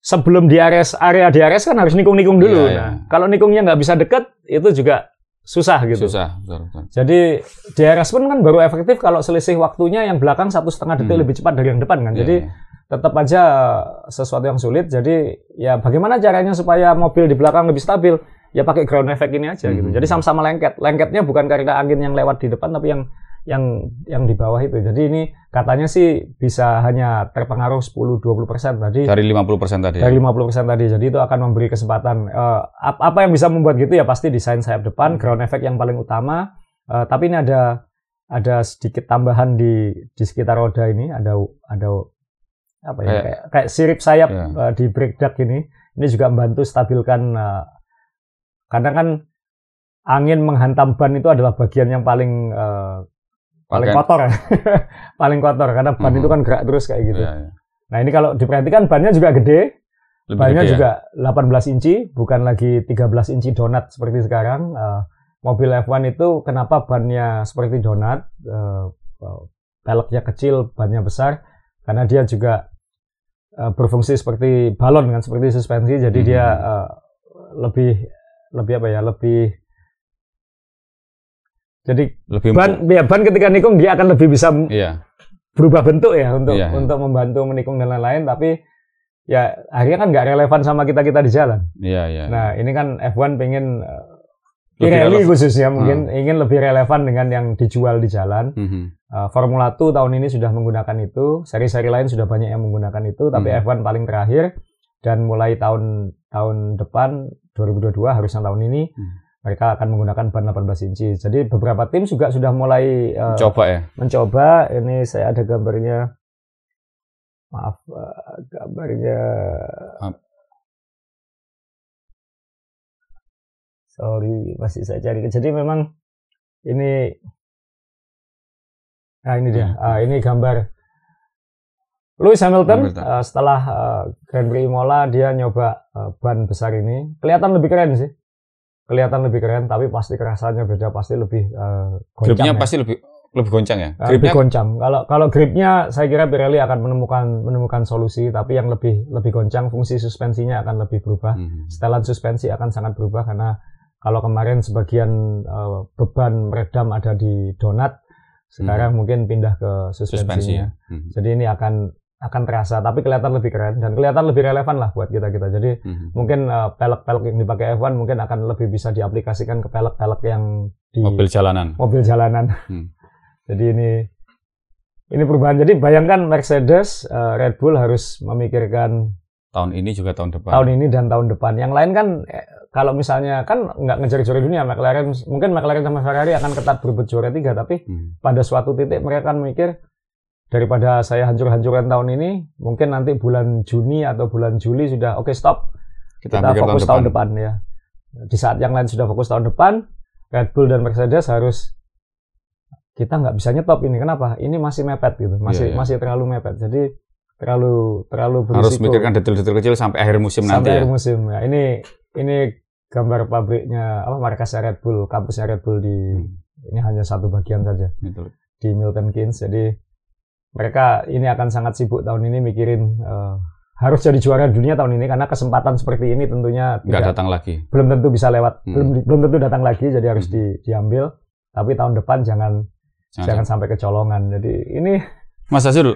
sebelum DRS area DRS kan harus nikung-nikung dulu. Yeah, yeah. Nah, kalau nikungnya nggak bisa deket itu juga susah gitu. Susah, betul, betul. Jadi DRS pun kan baru efektif kalau selisih waktunya yang belakang satu setengah detik hmm. lebih cepat dari yang depan kan. Yeah, Jadi yeah. tetap aja sesuatu yang sulit. Jadi ya bagaimana caranya supaya mobil di belakang lebih stabil? Ya pakai ground effect ini aja gitu. hmm. gitu. Jadi sama-sama lengket. Lengketnya bukan karena angin yang lewat di depan tapi yang yang yang di bawah itu. Jadi ini katanya sih bisa hanya terpengaruh 10-20 persen tadi. Dari 50 persen tadi. Dari 50 persen tadi. Jadi itu akan memberi kesempatan. Uh, apa yang bisa membuat gitu ya pasti desain sayap depan, hmm. ground effect yang paling utama. Uh, tapi ini ada ada sedikit tambahan di di sekitar roda ini. Ada ada apa ya kayak, kayak, kayak sirip sayap yeah. uh, di brake duct ini. Ini juga membantu stabilkan. Uh, karena kan angin menghantam ban itu adalah bagian yang paling uh, paling Pakaian. kotor ya [LAUGHS] paling kotor karena ban hmm. itu kan gerak terus kayak gitu. Ya, ya. Nah ini kalau diperhatikan bannya juga gede, Lebih bannya gede, juga ya? 18 inci, bukan lagi 13 inci donat seperti sekarang. Uh, mobil F1 itu kenapa bannya seperti donat, uh, peleknya kecil, bannya besar, karena dia juga uh, berfungsi seperti balon kan, seperti suspensi, jadi hmm. dia uh, lebih lebih apa ya, lebih jadi lebih ban ya ban ketika nikung dia akan lebih bisa iya. berubah bentuk ya untuk iya, iya. untuk membantu menikung dan lain-lain tapi ya akhirnya kan nggak relevan sama kita kita di jalan. Iya iya. Nah ini kan F1 pengen uh, Pirelli khususnya mungkin hmm. ingin lebih relevan dengan yang dijual di jalan. Hmm. Uh, Formula 2 tahun ini sudah menggunakan itu, seri-seri lain sudah banyak yang menggunakan itu, tapi hmm. F1 paling terakhir dan mulai tahun tahun depan 2022 harusnya tahun ini hmm mereka akan menggunakan ban 18 inci. Jadi beberapa tim juga sudah mulai uh, mencoba ya. Mencoba. Ini saya ada gambarnya. Maaf, uh, gambarnya. Maaf. Sorry, masih saya cari. Jadi memang ini Nah, ini dia. Uh, ini gambar Lewis Hamilton, Hamilton. Uh, setelah uh, Grand Prix Imola dia nyoba uh, ban besar ini. Kelihatan lebih keren sih kelihatan lebih keren tapi pasti kerasannya beda pasti lebih uh, goncang gripnya ya. pasti lebih lebih goncang ya gripnya... lebih goncang kalau kalau gripnya saya kira Pirelli akan menemukan menemukan solusi tapi yang lebih lebih goncang fungsi suspensinya akan lebih berubah hmm. setelan suspensi akan sangat berubah karena kalau kemarin sebagian uh, beban meredam ada di donat sekarang hmm. mungkin pindah ke suspensinya Suspensi ya. hmm. jadi ini akan akan terasa tapi kelihatan lebih keren dan kelihatan lebih relevan lah buat kita kita jadi mm-hmm. mungkin uh, pelek-pelek yang dipakai F1 mungkin akan lebih bisa diaplikasikan ke pelek-pelek yang di mobil jalanan mobil jalanan mm. [LAUGHS] jadi ini ini perubahan jadi bayangkan Mercedes uh, Red Bull harus memikirkan tahun ini juga tahun depan tahun ini dan tahun depan yang lain kan eh, kalau misalnya kan nggak ngejar juara dunia McLaren mungkin McLaren sama Ferrari akan ketat berebut juara tiga tapi hmm. pada suatu titik mereka akan mikir daripada saya hancur-hancuran tahun ini, mungkin nanti bulan Juni atau bulan Juli sudah oke okay, stop. Kita, kita fokus tahun depan. tahun depan ya. Di saat yang lain sudah fokus tahun depan, Red Bull dan Mercedes harus kita nggak bisa nyetop ini. Kenapa? Ini masih mepet gitu, masih yeah, yeah. masih terlalu mepet. Jadi terlalu terlalu berisiko. Harus mikirkan detail-detail kecil sampai akhir musim sampai nanti. Sampai akhir ya. musim. Ya, ini ini gambar pabriknya apa markasnya Red Bull, kampusnya Red Bull di hmm. ini hanya satu bagian saja. Betul. Di Milton Keynes. Jadi mereka ini akan sangat sibuk tahun ini mikirin uh, harus jadi juara dunia tahun ini karena kesempatan seperti ini tentunya nggak datang lagi. Belum tentu bisa lewat, hmm. belum belum tentu datang lagi, jadi harus hmm. di, diambil. Tapi tahun depan jangan jangan, jangan sampai kecolongan. Jadi ini Mas Azul,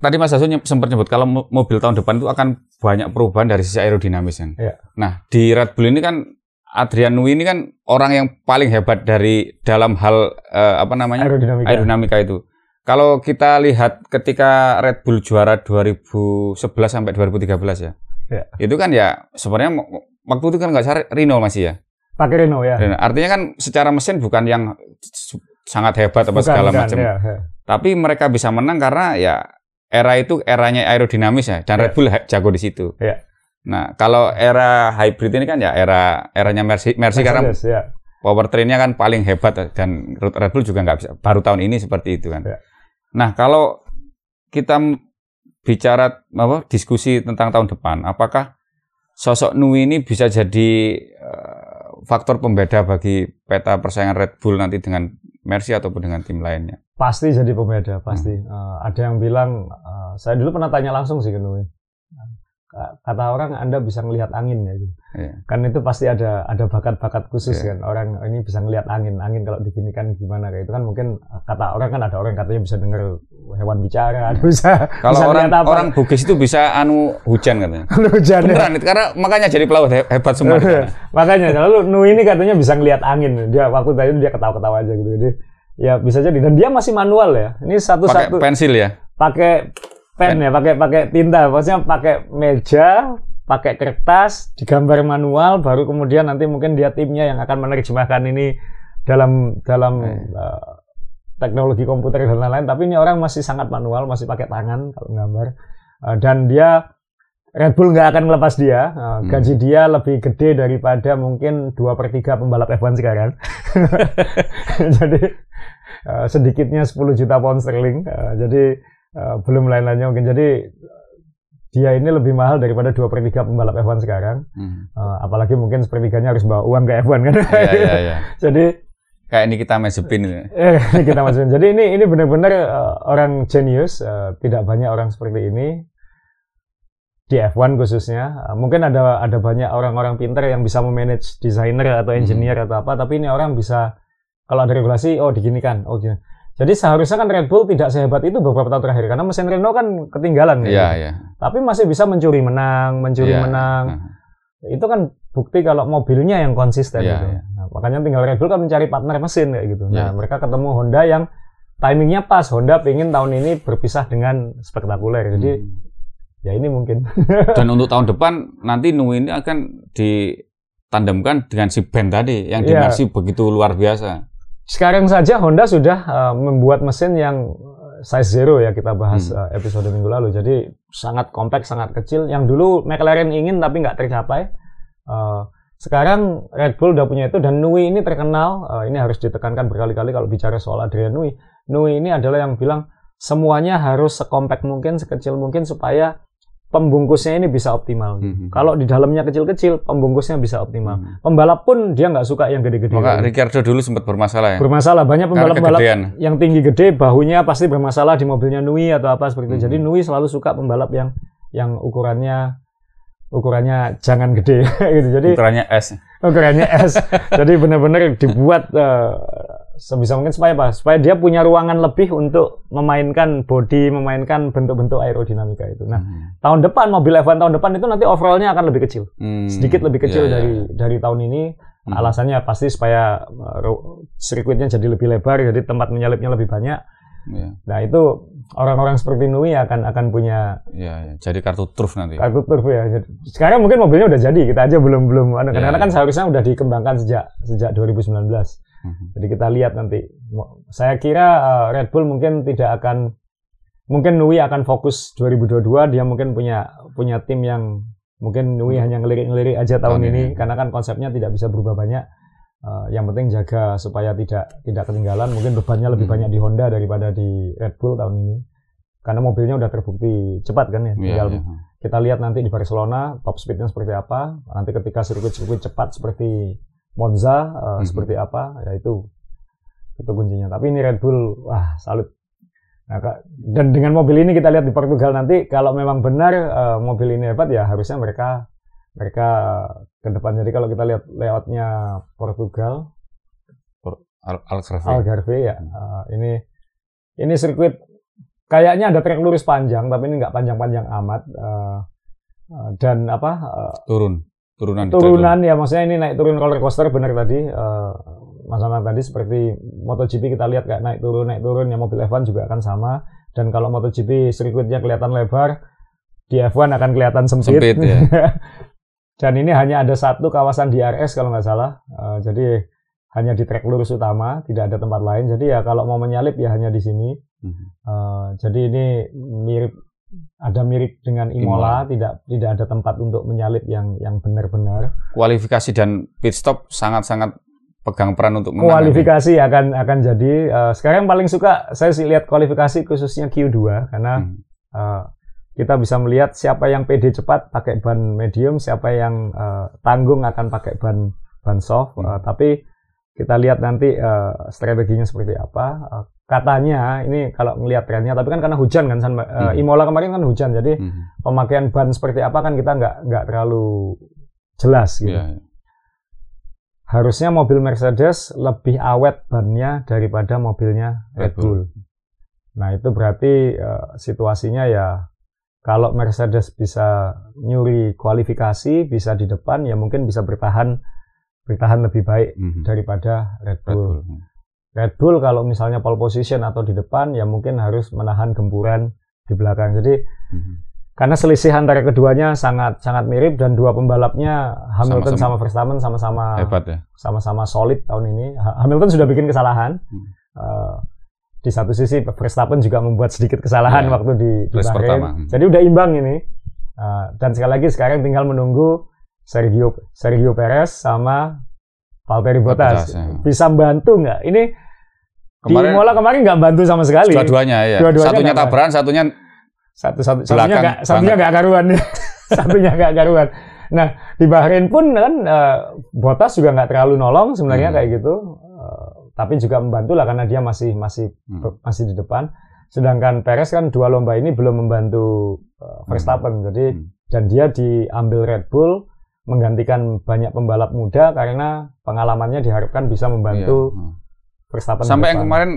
tadi Mas Azul sempat nyebut kalau mobil tahun depan itu akan banyak perubahan dari sisi aerodinamis kan. Ya. Nah di Red Bull ini kan Adrian Nui ini kan orang yang paling hebat dari dalam hal uh, apa namanya aerodinamika, aerodinamika itu. Kalau kita lihat ketika Red Bull juara 2011 sampai 2013 ya, ya. itu kan ya sebenarnya waktu itu kan nggak cari Renault masih ya. Pakai Renault ya. Renault. Artinya kan secara mesin bukan yang sangat hebat apa bukan, segala macam. Ya, ya. Tapi mereka bisa menang karena ya era itu eranya aerodinamis ya dan ya. Red Bull jago di situ. Ya. Nah, kalau era hybrid ini kan ya era eranya Mercy, Mercy karena ya. powertrainnya kan paling hebat dan Red Bull juga nggak bisa. Baru tahun ini seperti itu kan. Ya. Nah, kalau kita bicara apa diskusi tentang tahun depan, apakah sosok Nui ini bisa jadi uh, faktor pembeda bagi peta persaingan Red Bull nanti dengan Mercy ataupun dengan tim lainnya? Pasti jadi pembeda, pasti. Hmm. Uh, ada yang bilang, uh, saya dulu pernah tanya langsung sih ke Nui kata orang Anda bisa melihat angin ya gitu. Yeah. Kan itu pasti ada ada bakat-bakat khusus yeah. kan. Orang ini bisa melihat angin. Angin kalau diginikan gimana kayak itu kan mungkin kata orang kan ada orang katanya bisa dengar hewan bicara, ada bisa Kalau bisa orang apa. orang Bugis itu bisa anu hujan katanya. [LAUGHS] anu hujan. Ya. Beneran ya? karena makanya jadi pelaut hebat semua. [LAUGHS] makanya lalu Nu ini katanya bisa ngelihat angin. Dia waktu tadi dia ketawa-ketawa aja gitu. Jadi ya bisa jadi dan dia masih manual ya. Ini satu-satu pensil ya. Pakai pen ya, pakai pakai tinta. Maksudnya pakai meja, pakai kertas, digambar manual, baru kemudian nanti mungkin dia timnya yang akan menerjemahkan ini dalam dalam uh, teknologi komputer dan lain-lain. Tapi ini orang masih sangat manual, masih pakai tangan kalau gambar. Uh, dan dia Red Bull nggak akan melepas dia. Uh, hmm. Gaji dia lebih gede daripada mungkin dua per 3 pembalap F1 sekarang. [LAUGHS] jadi uh, sedikitnya 10 juta pound sterling. Uh, jadi uh, belum lain-lainnya mungkin jadi dia ini lebih mahal daripada dua per tiga pembalap F1 sekarang. Hmm. Uh, apalagi mungkin sepertiganya harus bawa uang ke F1 kan. Yeah, yeah, yeah. Jadi kayak ini kita Mazepin ini. [LAUGHS] Eh, kita Mazepin. Jadi ini ini benar-benar uh, orang genius. Uh, tidak banyak orang seperti ini di F1 khususnya. Uh, mungkin ada ada banyak orang-orang pintar yang bisa memanage desainer atau engineer hmm. atau apa. Tapi ini orang bisa kalau ada regulasi, oh diginikan, oh gini. Jadi seharusnya kan Red Bull tidak sehebat itu beberapa tahun terakhir karena mesin Renault kan ketinggalan Iya, yeah, iya. Tapi masih bisa mencuri menang, mencuri yeah. menang. Uh. Itu kan bukti kalau mobilnya yang konsisten yeah, gitu. Yeah. Nah, makanya tinggal Red Bull kan mencari partner mesin kayak gitu. Yeah. Nah, iya. mereka ketemu Honda yang timingnya pas. Honda pengen tahun ini berpisah dengan spektakuler. Jadi hmm. ya ini mungkin. [LAUGHS] Dan untuk tahun depan nanti Nu ini akan ditandemkan dengan si Ben tadi yang yeah. dimensi begitu luar biasa. Sekarang saja Honda sudah uh, membuat mesin yang eh, size zero ya kita bahas hmm. uh, episode minggu lalu. Jadi sangat kompleks, sangat kecil. Yang dulu McLaren ingin tapi nggak tercapai. Uh, sekarang Red Bull udah punya itu dan Nui ini terkenal. Uh, ini harus ditekankan berkali-kali kalau bicara soal Adrian Nui. Nui ini adalah yang bilang semuanya harus sekompak mungkin, sekecil mungkin supaya pembungkusnya ini bisa optimal. Hmm. Kalau di dalamnya kecil-kecil, pembungkusnya bisa optimal. Hmm. Pembalap pun dia nggak suka yang gede-gede. Maka Ricardo dulu sempat bermasalah ya. Bermasalah banyak pembalap-pembalap yang tinggi gede, bahunya pasti bermasalah di mobilnya Nui atau apa seperti itu. Hmm. Jadi Nui selalu suka pembalap yang yang ukurannya ukurannya jangan gede [LAUGHS] gitu. Jadi ukurannya S. Ukurannya S. [LAUGHS] Jadi benar-benar dibuat uh, sebisa mungkin supaya apa? Supaya dia punya ruangan lebih untuk memainkan body, memainkan bentuk-bentuk aerodinamika itu. Nah, hmm. tahun depan mobil F1 tahun depan itu nanti overallnya akan lebih kecil, hmm. sedikit lebih kecil yeah, dari yeah. dari tahun ini. Hmm. Alasannya pasti supaya uh, sirkuitnya jadi lebih lebar, jadi tempat menyalipnya lebih banyak. Yeah. Nah itu orang-orang seperti Nui akan akan punya ya, ya. jadi kartu truf nanti kartu truf ya sekarang mungkin mobilnya udah jadi kita aja belum belum karena ya, kan ya. seharusnya udah dikembangkan sejak sejak 2019 hmm. Jadi kita lihat nanti saya kira uh, Red Bull mungkin tidak akan mungkin Nui akan fokus 2022 dia mungkin punya punya tim yang mungkin Nui hmm. hanya ngelirik-ngelirik aja tahun, tahun ini, karena kan konsepnya tidak bisa berubah banyak Uh, yang penting jaga supaya tidak tidak ketinggalan. Mungkin bebannya lebih hmm. banyak di Honda daripada di Red Bull tahun ini. Karena mobilnya udah terbukti cepat kan ya. Yeah, Tinggal yeah. kita lihat nanti di Barcelona top speednya seperti apa. Nanti ketika sirkuit-sirkuit cepat seperti Monza uh, hmm. seperti apa, ya itu itu kuncinya. Tapi ini Red Bull, wah salut. Nah, dan dengan mobil ini kita lihat di Portugal nanti kalau memang benar uh, mobil ini hebat ya harusnya mereka mereka ke depan. Jadi kalau kita lihat layoutnya Portugal, Algarve, Algarve ya, uh, ini ini sirkuit kayaknya ada trek lurus panjang, tapi ini nggak panjang-panjang amat. Uh, uh, dan apa? Uh, turun, turunan. Turunan ya, maksudnya ini naik turun roller coaster benar tadi. Uh, Mas Anang tadi seperti MotoGP kita lihat kayak naik turun naik turun ya mobil F1 juga akan sama dan kalau MotoGP sirkuitnya kelihatan lebar di F1 akan kelihatan sempit, Sempit, ya. [LAUGHS] dan ini hanya ada satu kawasan DRS kalau nggak salah Uh, jadi hanya di trek lurus utama tidak ada tempat lain jadi ya kalau mau menyalip ya hanya di sini Mhm. Uh, jadi ini mirip ada mirip dengan Imola, tidak tidak ada tempat untuk menyalip yang yang benar-benar. Kualifikasi dan pit stop sangat-sangat pegang peran untuk menang. Kualifikasi akan akan jadi uh, sekarang paling suka saya sih lihat kualifikasi khususnya Q2 karena Hmm. uh, kita bisa melihat siapa yang PD cepat pakai ban medium, siapa yang uh, tanggung akan pakai ban ban soft. Uh, tapi kita lihat nanti uh, strateginya seperti apa. Uh, katanya ini kalau ngelihat trennya, tapi kan karena hujan kan, San- uh, Hmm. Imola kemarin kan hujan, jadi Mhm. pemakaian ban seperti apa kan kita nggak nggak terlalu jelas gitu. Iya, iya. Harusnya mobil Mercedes lebih awet bannya daripada mobilnya Red Red Bull. Bull. Nah itu berarti eh, situasinya ya kalau Mercedes bisa nyuri kualifikasi, bisa di depan, ya mungkin bisa bertahan bertahan lebih baik Mhm. daripada Red Red Bull. Red Bull kalau misalnya pole position atau di depan, ya mungkin harus menahan gempuran di belakang. Jadi Mhm. karena selisih antara keduanya sangat sangat mirip dan dua pembalapnya Hamilton Sama-sama. sama Verstappen sama-sama Hebat ya. sama-sama solid tahun ini. Ha- Hamilton sudah bikin kesalahan. Hmm. Eh, di satu sisi Verstappen juga membuat sedikit kesalahan Ya, waktu di, di Bahrain. pertama. Hmm. Jadi udah imbang ini. Eh, dan sekali lagi sekarang tinggal menunggu Sergio Sergio Perez sama Valtteri Bottas. Bottas, ya. Bisa bantu nggak? Ini di Kemarin Imola kemarin nggak bantu sama sekali. dua-duanya ya. Dua-duanya satunya tabrakan, satunya satu satu Belakang satunya nggak satunya nggak karuan [LAUGHS] satunya nggak karuan nah di Bahrain pun kan eh, Bottas juga nggak terlalu nolong sebenarnya Hmm. kayak gitu Eh, tapi juga membantu lah karena dia masih masih Hmm. masih di depan sedangkan Perez kan dua lomba ini belum membantu eh, Verstappen jadi Hmm. dan dia diambil Red Bull menggantikan banyak pembalap muda karena pengalamannya diharapkan bisa membantu Iya. Hmm. Verstappen Sampai yang kemarin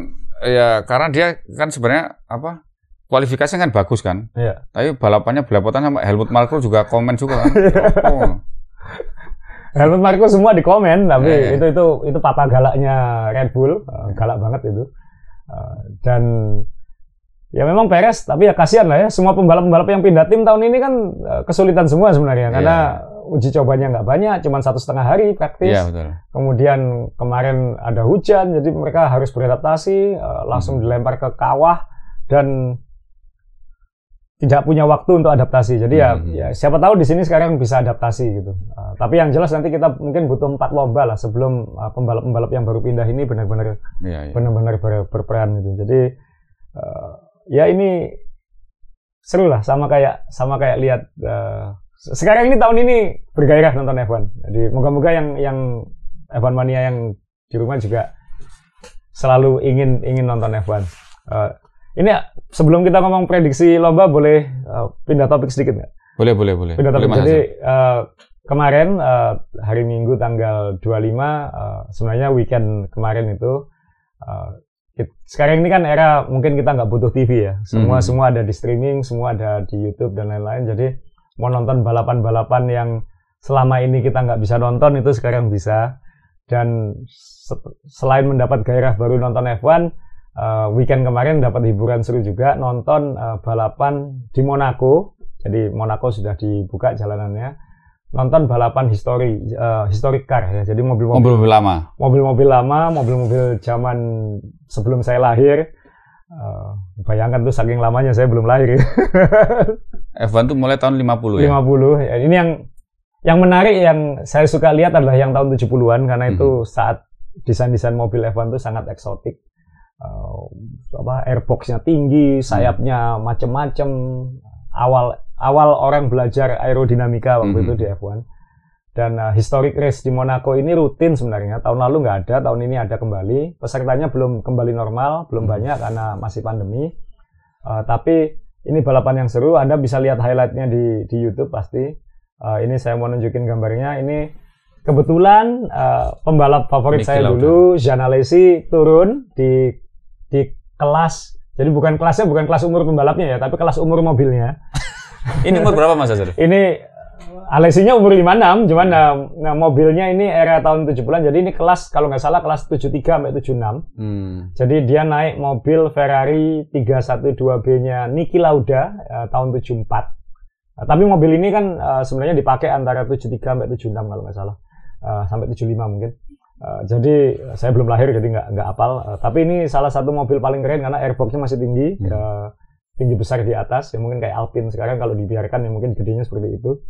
ya karena dia kan sebenarnya apa kualifikasinya kan bagus kan. Iya. Tapi balapannya belepotan sama Helmut Marko juga komen juga kan. [LAUGHS] Oh, Helmut Marko semua di komen, tapi Iya, iya. itu itu itu papa galaknya Red Bull, Uh, galak banget itu. Uh, dan ya memang Perez, tapi ya kasihan lah ya, semua pembalap-pembalap yang pindah tim tahun ini kan uh, kesulitan semua sebenarnya, Iya. karena uji cobanya nggak banyak, cuma satu setengah hari praktis. Iya betul. Kemudian kemarin ada hujan, jadi mereka harus beradaptasi, uh, langsung Hmm. dilempar ke kawah dan tidak punya waktu untuk adaptasi. Jadi ya, Hmm. ya siapa tahu di sini sekarang bisa adaptasi gitu. Uh, tapi yang jelas nanti kita mungkin butuh empat lomba lah sebelum uh, pembalap-pembalap yang baru pindah ini benar-benar Iya, iya. benar-benar ber- berperan gitu. Jadi uh, ya ini seru lah sama kayak sama kayak lihat uh, sekarang ini tahun ini bergairah nonton F1. Jadi moga-moga yang yang F1 mania yang di rumah juga selalu ingin ingin nonton F1. Uh, ini sebelum kita ngomong prediksi lomba boleh uh, pindah topik sedikit nggak? Boleh, boleh, boleh. Pindah Boleh, topik. Mas Jadi uh, kemarin uh, hari Minggu tanggal 25 uh, sebenarnya weekend kemarin itu uh, sekarang ini kan era mungkin kita nggak butuh TV ya. Semua Hmm. semua ada di streaming, semua ada di YouTube dan lain-lain. Jadi mau nonton balapan-balapan yang selama ini kita nggak bisa nonton itu sekarang bisa. Dan se- selain mendapat gairah baru nonton F1, uh, weekend kemarin dapat hiburan seru juga nonton uh, balapan di Monaco. Jadi Monaco sudah dibuka jalanannya. Nonton balapan histori, uh, historic car ya. Jadi mobil-mobil Mobil-mobil lama. mobil-mobil lama, mobil-mobil zaman sebelum saya lahir. Uh, bayangkan tuh saking lamanya saya belum lahir. [LAUGHS] F1 tuh mulai tahun 50 ya. 50. Ya, ini yang yang menarik yang saya suka lihat adalah yang tahun 70-an karena Mhm. itu saat desain-desain mobil F1 itu sangat eksotik. Uh, apa airboxnya tinggi, sayapnya macem-macem. Awal awal orang belajar aerodinamika waktu Mhm. itu di F1. Dan uh, historic race di Monaco ini rutin sebenarnya. Tahun lalu nggak ada, tahun ini ada kembali. Pesertanya belum kembali normal, belum Mhm. banyak karena masih pandemi. Uh, tapi ini balapan yang seru. Anda bisa lihat highlightnya di di YouTube pasti. Uh, ini saya mau nunjukin gambarnya. Ini kebetulan uh, pembalap favorit Niki saya Lauda. dulu, Jean Alesi turun di di kelas. Jadi bukan kelasnya bukan kelas umur pembalapnya ya, tapi kelas umur mobilnya. [LAUGHS] Ini umur berapa Mas Hasan? Ini Alesinya umur 56, cuman nah, nah, mobilnya ini era tahun 70-an, jadi ini kelas kalau nggak salah kelas 73 sampai 76. Hmm. Jadi dia naik mobil Ferrari 312B-nya Niki Lauda uh, tahun 74. Nah, tapi mobil ini kan uh, sebenarnya dipakai antara 73 sampai 76 kalau nggak salah, uh, sampai 75 mungkin. Uh, jadi saya belum lahir jadi nggak nggak apal. Uh, tapi ini salah satu mobil paling keren karena airboxnya masih tinggi. Hmm. Uh, tinggi besar di atas ya mungkin kayak Alpine sekarang kalau dibiarkan ya mungkin gedenya seperti itu.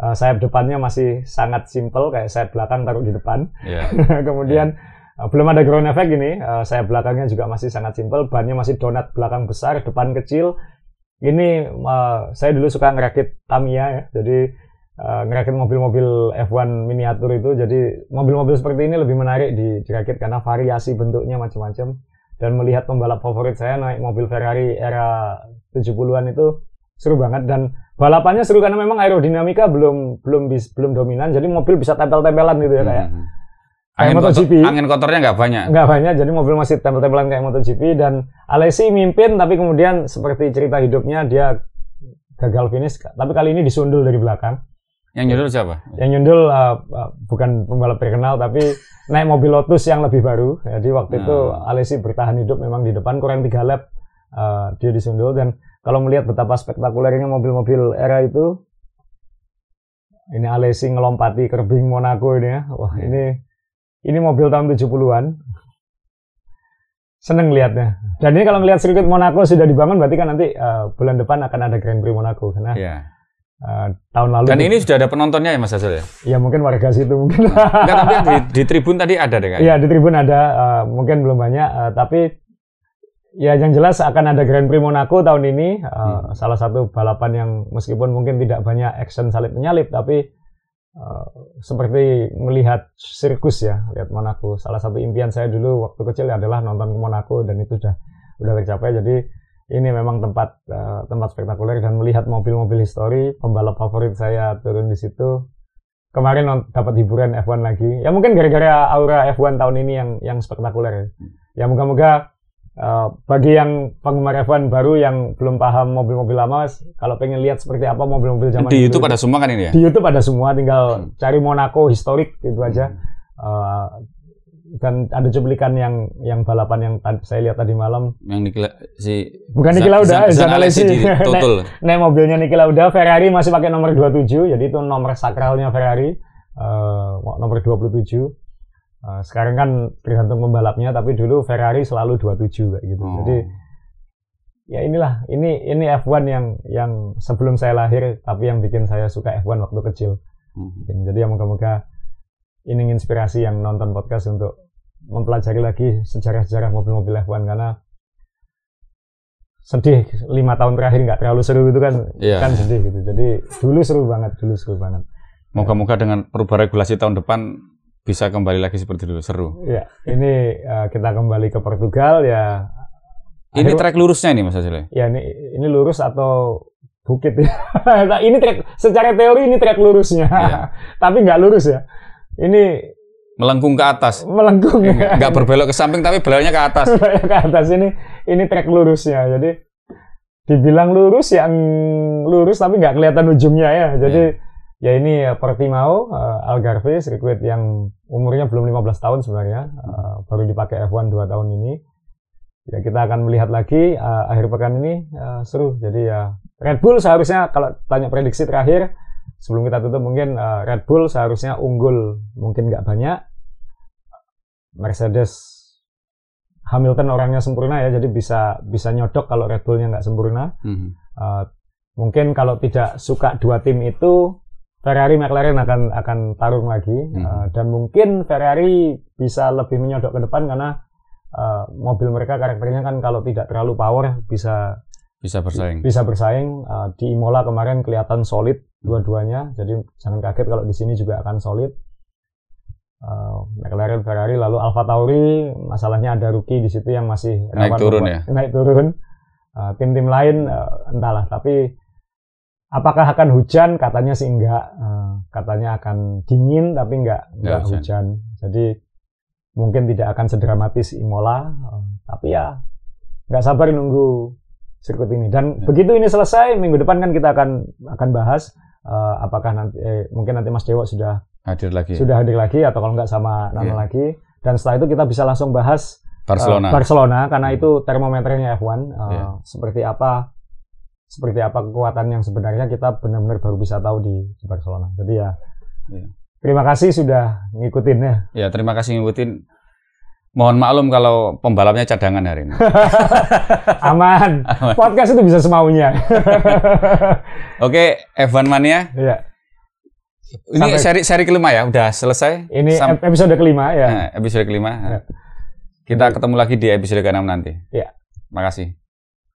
Uh, [LAUGHS] sayap depannya masih sangat simple kayak sayap belakang taruh di depan. Yeah. [LAUGHS] kemudian yeah. uh, belum ada ground effect ini uh, sayap belakangnya juga masih sangat simple bannya masih donat belakang besar depan kecil. Ini uh, saya dulu suka ngerakit Tamiya ya jadi uh, ngerakit mobil-mobil F1 miniatur itu. Jadi mobil-mobil seperti ini lebih menarik di dirakit karena variasi bentuknya macam-macam dan melihat pembalap favorit saya naik mobil Ferrari era 70-an itu seru banget dan balapannya seru karena memang aerodinamika belum belum bis, belum dominan jadi mobil bisa tempel-tempelan gitu ya kayak hmm. Angin, MotoGP. Kotor, angin kotornya nggak banyak. Nggak banyak, jadi mobil masih tempel-tempelan kayak MotoGP dan Alesi mimpin tapi kemudian seperti cerita hidupnya dia gagal finish. Tapi kali ini disundul dari belakang. Yang nyundul siapa? Yang nyundul uh, uh, bukan pembalap terkenal tapi naik mobil Lotus yang lebih baru. Jadi waktu hmm. itu Alesi bertahan hidup memang di depan kurang tiga lap uh, dia disundul dan kalau melihat betapa spektakulernya mobil-mobil era itu ini Alesi ngelompati kerbing Monaco ini ya. Wah, hmm. ini ini mobil tahun 70-an. Seneng lihatnya. Dan ini kalau melihat sirkuit Monaco sudah dibangun berarti kan nanti uh, bulan depan akan ada Grand Prix Monaco karena yeah Uh, tahun lalu. Dan ini sudah ada penontonnya ya Mas Hasil ya? Ya mungkin warga situ mungkin. Enggak, tapi di, [LAUGHS] di tribun tadi ada deh kan? Iya di tribun ada, uh, mungkin belum banyak, uh, tapi ya yang jelas akan ada Grand Prix Monaco tahun ini. Uh, hmm. Salah satu balapan yang meskipun mungkin tidak banyak action salib menyalip, tapi uh, seperti melihat sirkus ya, lihat Monaco. Salah satu impian saya dulu waktu kecil adalah nonton ke Monaco dan itu sudah udah tercapai. Jadi ini memang tempat uh, tempat spektakuler dan melihat mobil-mobil histori pembalap favorit saya turun di situ. Kemarin dapat hiburan F1 lagi. Ya mungkin gara-gara aura F1 tahun ini yang yang spektakuler. Ya moga-moga uh, bagi yang penggemar F1 baru yang belum paham mobil-mobil lama kalau pengen lihat seperti apa mobil-mobil zaman di YouTube ada semua kan ini ya? di YouTube ada semua. Tinggal hmm. cari Monaco historik gitu aja. Uh, dan ada cuplikan yang yang balapan yang saya lihat tadi malam. Yang Niki si bukan Niki Lauda Zan, Zan di [LAUGHS] total. naik, mobilnya Niki Lauda Ferrari masih pakai nomor 27 jadi itu nomor sakralnya Ferrari. Uh, nomor 27 uh, eh, sekarang kan tergantung pembalapnya tapi dulu Ferrari selalu 27 kayak gitu. Oh. jadi ya inilah ini ini F1 yang yang sebelum saya lahir tapi yang bikin saya suka F1 waktu kecil. Hmm. jadi yang moga-moga ini inspirasi yang nonton podcast untuk mempelajari lagi sejarah-sejarah mobil-mobil F1 karena sedih. Lima tahun terakhir nggak terlalu seru itu kan? Yeah. kan sedih gitu. Jadi dulu seru banget dulu seru banget. Moga-moga dengan perubahan regulasi tahun depan bisa kembali lagi seperti dulu. Seru. Ya ini uh, kita kembali ke Portugal ya. Ini akhir, trek lurusnya ini mas Azile ya ini ini lurus atau bukit? Ya [LAUGHS] ini trek secara teori ini trek lurusnya. Yeah. [LAUGHS] tapi nggak lurus ya ini melengkung ke atas. Melengkung. Ya. Enggak berbelok ke samping tapi beloknya ke atas. [LAUGHS] ke atas ini ini trek lurusnya. Jadi dibilang lurus yang lurus tapi nggak kelihatan ujungnya ya. Jadi yeah. ya ini uh, Portimao uh, Algarve sirkuit yang umurnya belum 15 tahun sebenarnya. Uh, baru dipakai F1 2 tahun ini. Ya kita akan melihat lagi uh, akhir pekan ini uh, seru. Jadi ya Red Bull seharusnya kalau tanya prediksi terakhir sebelum kita tutup mungkin uh, Red Bull seharusnya unggul mungkin nggak banyak Mercedes Hamilton orangnya sempurna ya jadi bisa bisa nyodok kalau Red Bullnya nggak sempurna mm-hmm. uh, mungkin kalau tidak suka dua tim itu Ferrari McLaren akan akan tarung lagi mm-hmm. uh, dan mungkin Ferrari bisa lebih menyodok ke depan karena uh, mobil mereka karakternya kan kalau tidak terlalu power bisa bisa bersaing. Bisa bersaing. Uh, di Imola kemarin kelihatan solid dua-duanya. Jadi jangan kaget kalau di sini juga akan solid. Uh, McLaren, Ferrari, lalu Alfa Tauri, masalahnya ada rookie di situ yang masih naik turun ya. Naik turun. Uh, tim-tim lain uh, entahlah. Tapi apakah akan hujan? Katanya sih enggak. Uh, katanya akan dingin tapi enggak enggak, hujan. hujan. Jadi mungkin tidak akan sedramatis Imola. Uh, tapi ya nggak sabar nunggu sirkuit ini. Dan ya. begitu ini selesai, minggu depan kan kita akan akan bahas uh, apakah nanti eh, mungkin nanti Mas Dewo sudah hadir lagi. Sudah hadir lagi atau kalau nggak sama Nano yeah. lagi. Dan setelah itu kita bisa langsung bahas Barcelona. Uh, Barcelona karena hmm. itu termometernya F1 uh, yeah. seperti apa seperti apa kekuatan yang sebenarnya kita benar-benar baru bisa tahu di, di Barcelona. Jadi ya yeah. terima kasih sudah ngikutin ya. Ya terima kasih ngikutin. Mohon maklum kalau pembalapnya cadangan hari ini. [LAUGHS] Aman. Aman. Podcast itu bisa semaunya. [LAUGHS] Oke, F1 Mania. Iya. Ini Sampai, seri seri kelima ya, udah selesai. Ini Sam episode kelima ya. Nah, episode kelima. Ya. Kita ketemu lagi di episode ke-6 nanti. Ya. Makasih.